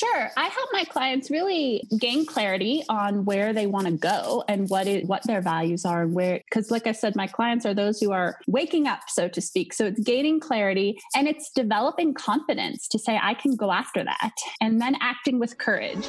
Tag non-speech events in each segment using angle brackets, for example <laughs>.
Sure. I help my clients really gain clarity on where they want to go and what it, what their values are and where cuz like I said my clients are those who are waking up so to speak. So it's gaining clarity and it's developing confidence to say I can go after that and then acting with courage.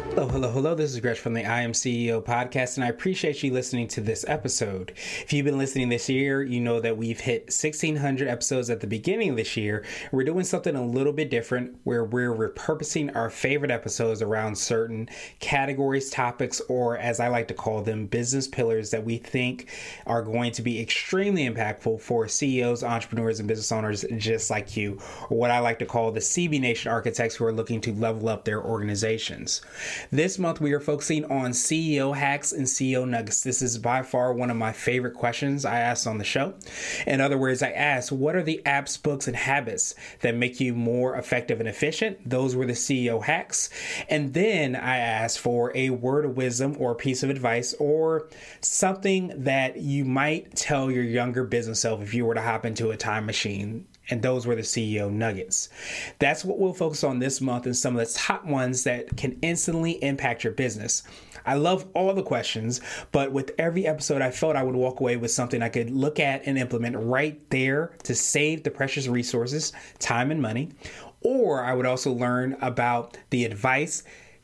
Hello, hello, hello. This is Gresh from the I Am CEO podcast, and I appreciate you listening to this episode. If you've been listening this year, you know that we've hit 1,600 episodes at the beginning of this year. We're doing something a little bit different where we're repurposing our favorite episodes around certain categories, topics, or as I like to call them, business pillars that we think are going to be extremely impactful for CEOs, entrepreneurs, and business owners just like you, or what I like to call the CB Nation architects who are looking to level up their organizations. This month, we are focusing on CEO hacks and CEO nuggets. This is by far one of my favorite questions I asked on the show. In other words, I asked, what are the apps, books, and habits that make you more effective and efficient? Those were the CEO hacks. And then I asked for a word of wisdom or a piece of advice or something that you might tell your younger business self if you were to hop into a time machine and those were the CEO nuggets. That's what we'll focus on this month and some of the top ones that can instantly impact your business. I love all the questions, but with every episode, I felt I would walk away with something I could look at and implement right there to save the precious resources, time, and money. Or I would also learn about the advice,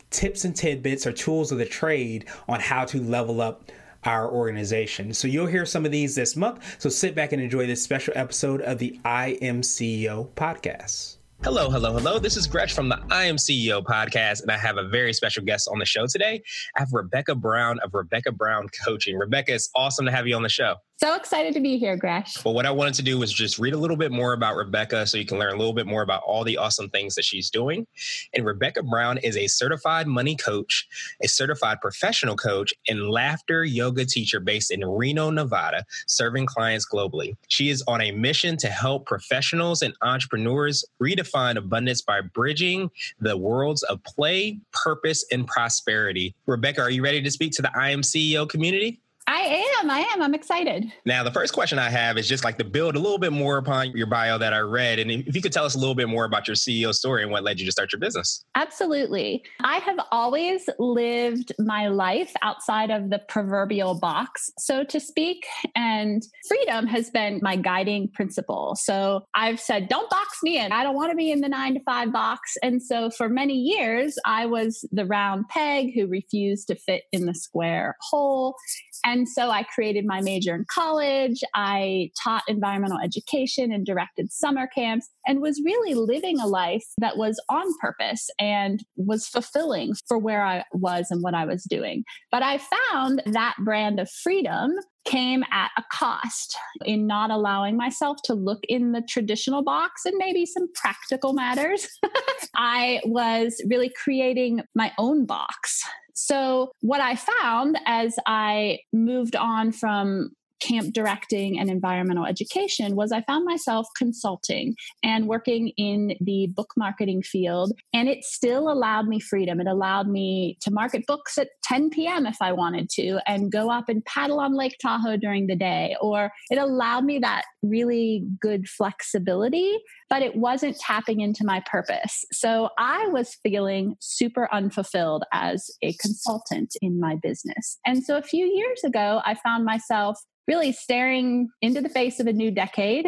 tips, and tidbits or tools of the trade on how to level up our organization. So you'll hear some of these this month. So sit back and enjoy this special episode of the I Am CEO podcast. Hello, hello, hello. This is Gresh from the I Am CEO podcast, and I have a very special guest on the show today. I have Rebecca Brown of Rebecca Brown Coaching. Rebecca, it's awesome to have you on the show. So excited to be here, Gresh. Well, what I wanted to do was just read a little bit more about Rebecca so you can learn a little bit more about all the awesome things that she's doing. And Rebecca Brown is a certified money coach, a certified professional coach, and laughter yoga teacher based in Reno, Nevada, serving clients globally. She is on a mission to help professionals and entrepreneurs redefine abundance by bridging the worlds of play, purpose, and prosperity. Rebecca, are you ready to speak to the I Am CEO community? I am. I am. I'm excited. Now, the first question I have is just like to build a little bit more upon your bio that I read. And if you could tell us a little bit more about your CEO story and what led you to start your business. Absolutely. I have always lived my life outside of the proverbial box, so to speak. And freedom has been my guiding principle. So I've said, don't box me in. I don't want to be in the nine to five box. And so for many years, I was the round peg who refused to fit in the square hole. And so I created my major in college. I taught environmental education and directed summer camps and was really living a life that was on purpose and was fulfilling for where I was and what I was doing. But I found that brand of freedom came at a cost in not allowing myself to look in the traditional box and maybe some practical matters. <laughs> I was really creating my own box so, what I found as I moved on from camp directing and environmental education was I found myself consulting and working in the book marketing field. And it still allowed me freedom. It allowed me to market books at 10 p.m. if I wanted to and go up and paddle on Lake Tahoe during the day. Or it allowed me that really good flexibility, but it wasn't tapping into my purpose. So I was feeling super unfulfilled as a consultant in my business. And so a few years ago, I found myself really staring into the face of a new decade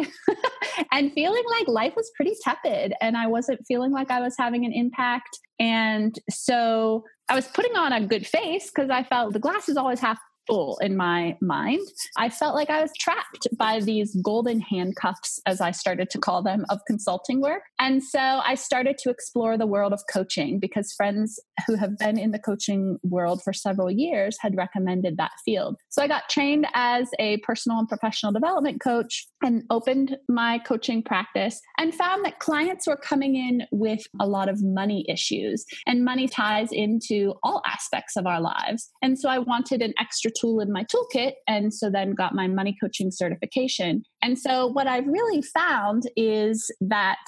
<laughs> and feeling like life was pretty tepid and I wasn't feeling like I was having an impact. And so I was putting on a good face because I felt the glass is always half in my mind. I felt like I was trapped by these golden handcuffs, as I started to call them, of consulting work. And so I started to explore the world of coaching because friends who have been in the coaching world for several years had recommended that field. So I got trained as a personal and professional development coach and opened my coaching practice and found that clients were coming in with a lot of money issues. And money ties into all aspects of our lives. And so I wanted an extra tool in my toolkit. And so then got my money coaching certification. And so, what I've really found is that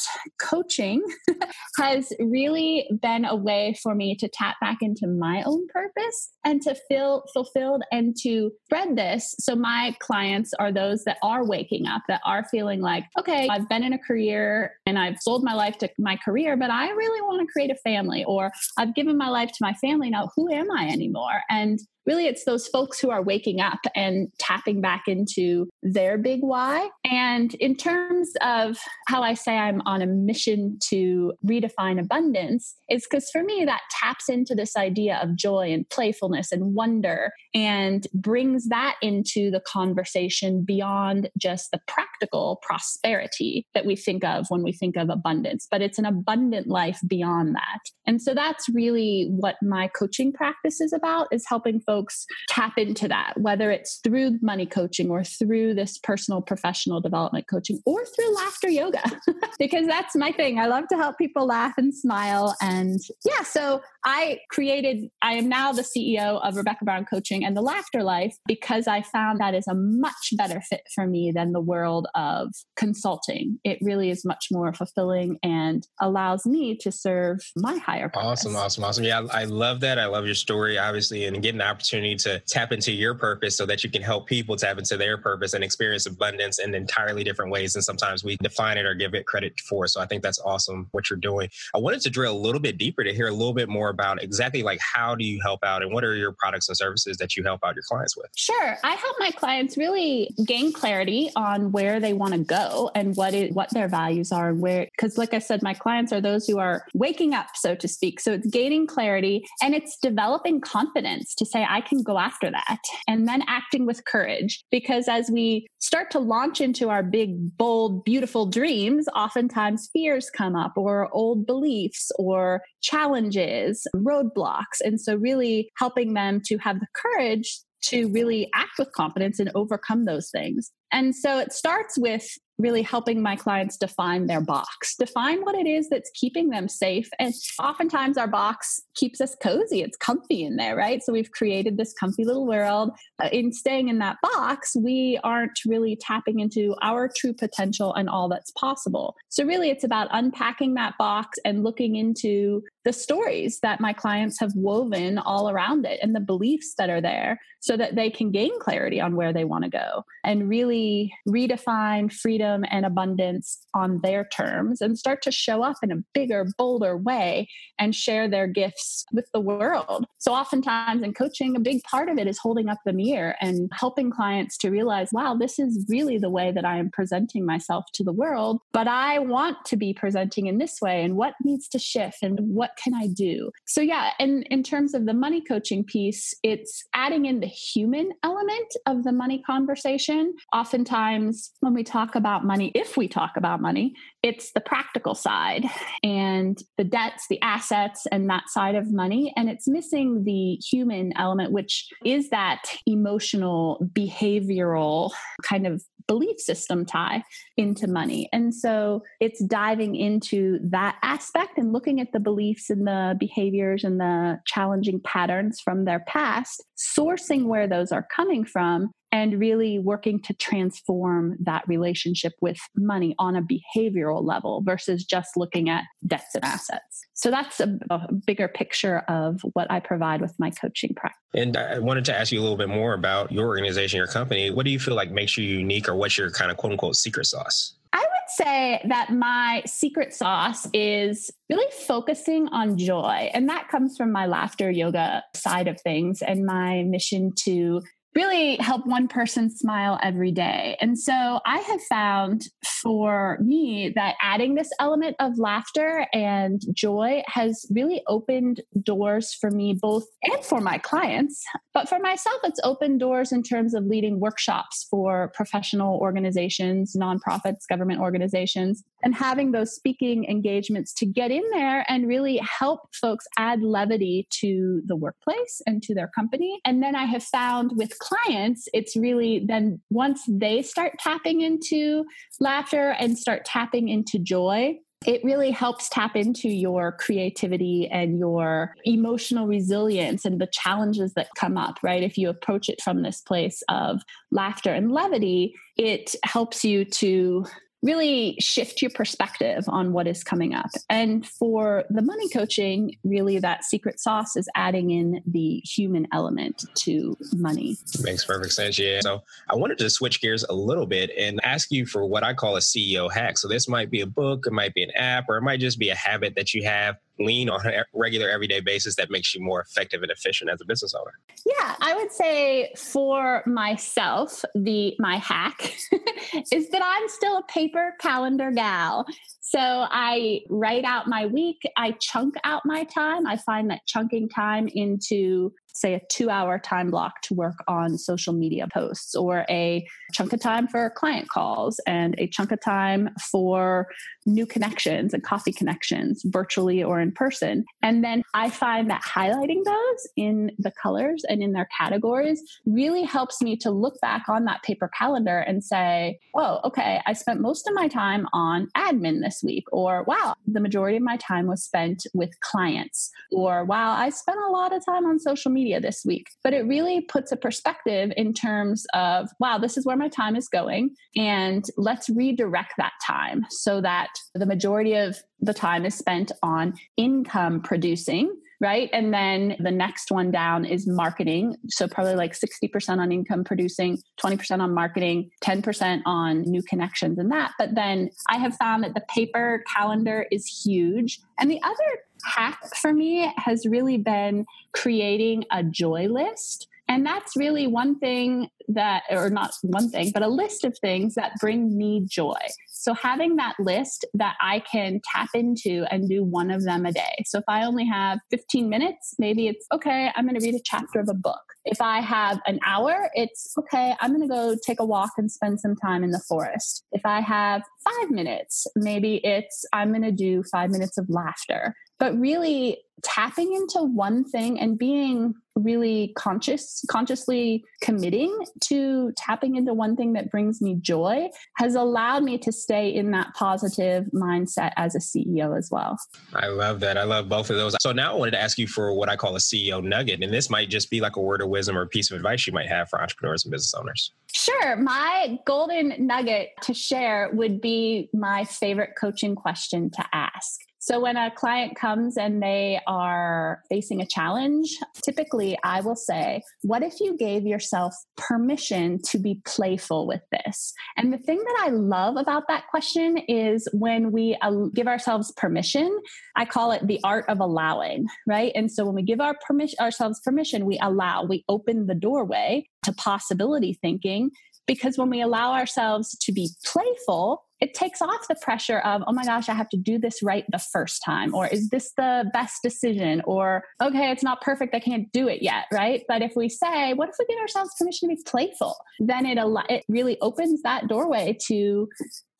coaching <laughs> has really been a way for me to tap back into my own purpose and to feel fulfilled and to spread this. So, my clients are those that are waking up, that are feeling like, okay, I've been in a career and I've sold my life to my career, but I really want to create a family, or I've given my life to my family. Now, who am I anymore? And really it's those folks who are waking up and tapping back into their big why. And in terms of how I say I'm on a mission to redefine abundance, it's because for me that taps into this idea of joy and playfulness and wonder and brings that into the conversation beyond just the practical prosperity that we think of when we think of abundance, but it's an abundant life beyond that. And so that's really what my coaching practice is about is helping folks tap into that, whether it's through money coaching or through this personal professional development coaching or through laughter yoga, <laughs> because that's my thing. I love to help people laugh and smile. And yeah, so I created, I am now the CEO of Rebecca Brown Coaching and the Laughter Life because I found that is a much better fit for me than the world of consulting. It really is much more fulfilling and allows me to serve my higher purpose. Awesome, awesome, awesome. Yeah, I love that. I love your story, obviously, and getting the opportunity to tap into your purpose so that you can help people tap into their purpose and experience abundance in entirely different ways. And sometimes we define it or give it credit for. So I think that's awesome what you're doing. I wanted to drill a little bit deeper to hear a little bit more about exactly like how do you help out and what are your products and services that you help out your clients with? Sure. I help my clients really gain clarity on where they want to go and what it, what their values are and where because like I said my clients are those who are waking up so to speak. So it's gaining clarity and it's developing confidence to say I can go after that and then acting with courage because as we start to launch into our big bold beautiful dreams oftentimes fears come up or old beliefs or challenges roadblocks. And so, really helping them to have the courage to really act with confidence and overcome those things. And so it starts with really helping my clients define their box, define what it is that's keeping them safe. And oftentimes our box keeps us cozy, it's comfy in there, right? So we've created this comfy little world. Uh, in staying in that box, we aren't really tapping into our true potential and all that's possible. So really, it's about unpacking that box and looking into the stories that my clients have woven all around it and the beliefs that are there so that they can gain clarity on where they want to go and really redefine freedom and abundance on their terms and start to show up in a bigger, bolder way and share their gifts with the world. So, oftentimes in coaching, a big part of it is holding up the mirror and helping clients to realize, wow, this is really the way that I am presenting myself to the world, but I want to be presenting in this way and what needs to shift and what can I do? So, yeah, and in terms of the money coaching piece, it's adding in the human element of the money conversation. Oftentimes, when we talk about money, if we talk about money, it's the practical side and the debts, the assets, and that side of money. And it's missing the human element, which is that emotional, behavioral kind of belief system tie into money. And so it's diving into that aspect and looking at the beliefs and the behaviors and the challenging patterns from their past, sourcing where those are coming from, and really working to transform that relationship with money on a behavioral level versus just looking at debts and assets. So that's a, a, bigger picture of what I provide with my coaching practice. And I wanted to ask you a little bit more about your organization, your company. What do you feel like makes you unique or what's your kind of quote unquote secret sauce? I would say that my secret sauce is really focusing on joy. And that comes from my laughter yoga side of things and my mission to really help one person smile every day. And so I have found for me that adding this element of laughter and joy has really opened doors for me, both and for my clients. But for myself, it's opened doors in terms of leading workshops for professional organizations, nonprofits, government organizations, and having those speaking engagements to get in there and really help folks add levity to the workplace and to their company. And then I have found with clients, it's really then once they start tapping into laughter and start tapping into joy, it really helps tap into your creativity and your emotional resilience and the challenges that come up, right? If you approach it from this place of laughter and levity, it helps you to really shift your perspective on what is coming up. And for the money coaching, really that secret sauce is adding in the human element to money. Makes perfect sense. Yeah. So I wanted to switch gears a little bit and ask you for what I call a CEO hack. So this might be a book, it might be an app, or it might just be a habit that you have lean on a regular everyday basis that makes you more effective and efficient as a business owner? Yeah, I would say for myself, the my hack <laughs> is that I'm still a paper calendar gal. So I write out my week, I chunk out my time. I find that chunking time into say a two hour time block to work on social media posts or a chunk of time for client calls and a chunk of time for new connections and coffee connections virtually or in person. And then I find that highlighting those in the colors and in their categories really helps me to look back on that paper calendar and say, oh, okay, I spent most of my time on admin this week, or wow, the majority of my time was spent with clients, or wow, I spent a lot of time on social media media this week. But it really puts a perspective in terms of, wow, this is where my time is going. And let's redirect that time so that the majority of the time is spent on income producing right? And then the next one down is marketing. So probably like 60% on income producing, 20% on marketing, 10% on new connections and that. But then I have found that the paper calendar is huge. And the other hack for me has really been creating a joy list. And that's really one thing that, or not one thing, but a list of things that bring me joy. So having that list that I can tap into and do one of them a day. So if I only have 15 minutes, maybe it's okay, I'm going to read a chapter of a book. If I have an hour, it's okay, I'm going to go take a walk and spend some time in the forest. If I have five minutes, maybe it's I'm going to do five minutes of laughter but really tapping into one thing and being really conscious consciously committing to tapping into one thing that brings me joy has allowed me to stay in that positive mindset as a CEO as well. I love that. I love both of those. So now I wanted to ask you for what I call a CEO nugget and this might just be like a word of wisdom or a piece of advice you might have for entrepreneurs and business owners. Sure. My golden nugget to share would be my favorite coaching question to ask. So when a client comes and they are facing a challenge, typically I will say, What if you gave yourself permission to be playful with this? And the thing that I love about that question is when we give ourselves permission, I call it the art of allowing, right? And so when we give our permission, ourselves permission, we allow, we open the doorway to possibility thinking because when we allow ourselves to be playful, it takes off the pressure of, oh my gosh, I have to do this right the first time, or is this the best decision, or okay, it's not perfect, I can't do it yet, right? But if we say, what if we give ourselves permission to be playful, then it al- it really opens that doorway to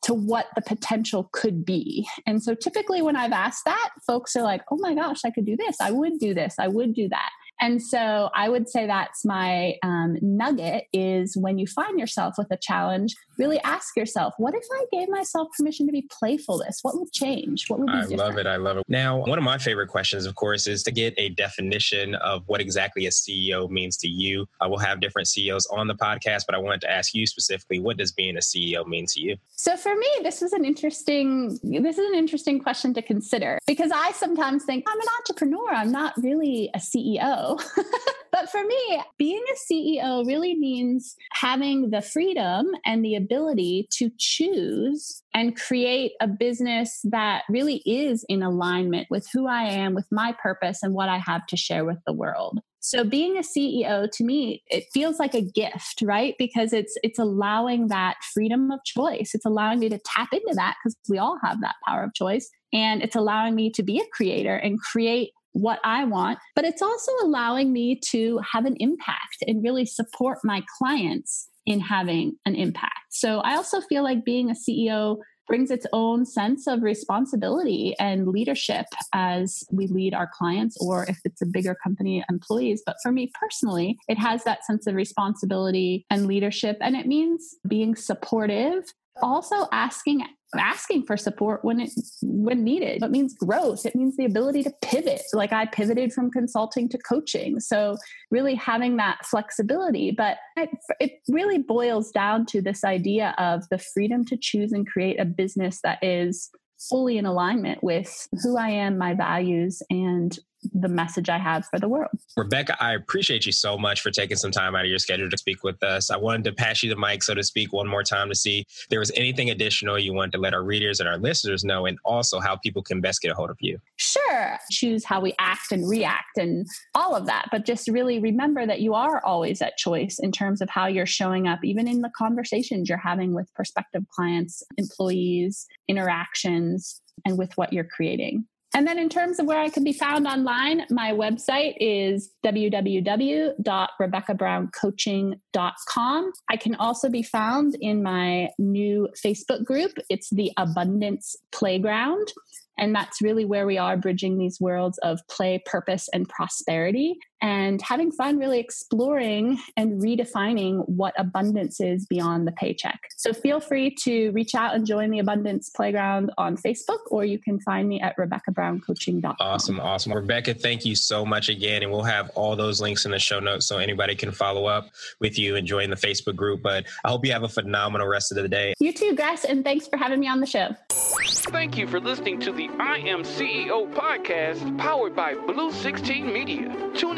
to what the potential could be. And so typically when I've asked that, folks are like, oh my gosh, I could do this, I would do this, I would do that. And so I would say that's my um, nugget is when you find yourself with a challenge, really ask yourself, what if I gave myself permission to be playful this? What would change? What would be I different? love it. I love it. Now, one of my favorite questions, of course, is to get a definition of what exactly a CEO means to you. I will have different CEOs on the podcast, but I wanted to ask you specifically, what does being a CEO mean to you? So for me, this is an interesting this is an interesting question to consider because I sometimes think I'm an entrepreneur. I'm not really a CEO. <laughs> but for me, being a CEO really means having the freedom and the ability to choose and create a business that really is in alignment with who I am, with my purpose, and what I have to share with the world. So being a CEO to me, it feels like a gift, right? Because it's it's allowing that freedom of choice. It's allowing me to tap into that because we all have that power of choice. And it's allowing me to be a creator and create what I want, but it's also allowing me to have an impact and really support my clients in having an impact. So I also feel like being a CEO brings its own sense of responsibility and leadership as we lead our clients or if it's a bigger company employees but for me personally it has that sense of responsibility and leadership and it means being supportive also asking asking for support when it when needed. It means growth. It means the ability to pivot. Like i pivoted from consulting to coaching. So really having that flexibility. But it, it really boils down to this idea of the freedom to choose and create a business that is fully in alignment with who i am my values and the message I have for the world. Rebecca, I appreciate you so much for taking some time out of your schedule to speak with us. I wanted to pass you the mic, so to speak, one more time to see if there was anything additional you wanted to let our readers and our listeners know, and also how people can best get a hold of you. Sure. Choose how we act and react and all of that. But just really remember that you are always at choice in terms of how you're showing up, even in the conversations you're having with prospective clients, employees, interactions, and with what you're creating. And then in terms of where I can be found online, my website is www.rebeccabrowncoaching.com. I can also be found in my new Facebook group. It's the Abundance Playground. And that's really where we are bridging these worlds of play, purpose, and prosperity and having fun really exploring and redefining what abundance is beyond the paycheck. So feel free to reach out and join the Abundance Playground on Facebook, or you can find me at RebeccaBrownCoaching.com. Awesome, awesome. Rebecca, thank you so much again. And we'll have all those links in the show notes so anybody can follow up with you and join the Facebook group. But I hope you have a phenomenal rest of the day. You too, Gresh, and thanks for having me on the show. Thank you for listening to the I Am CEO podcast powered by Blue 16 Media. Tune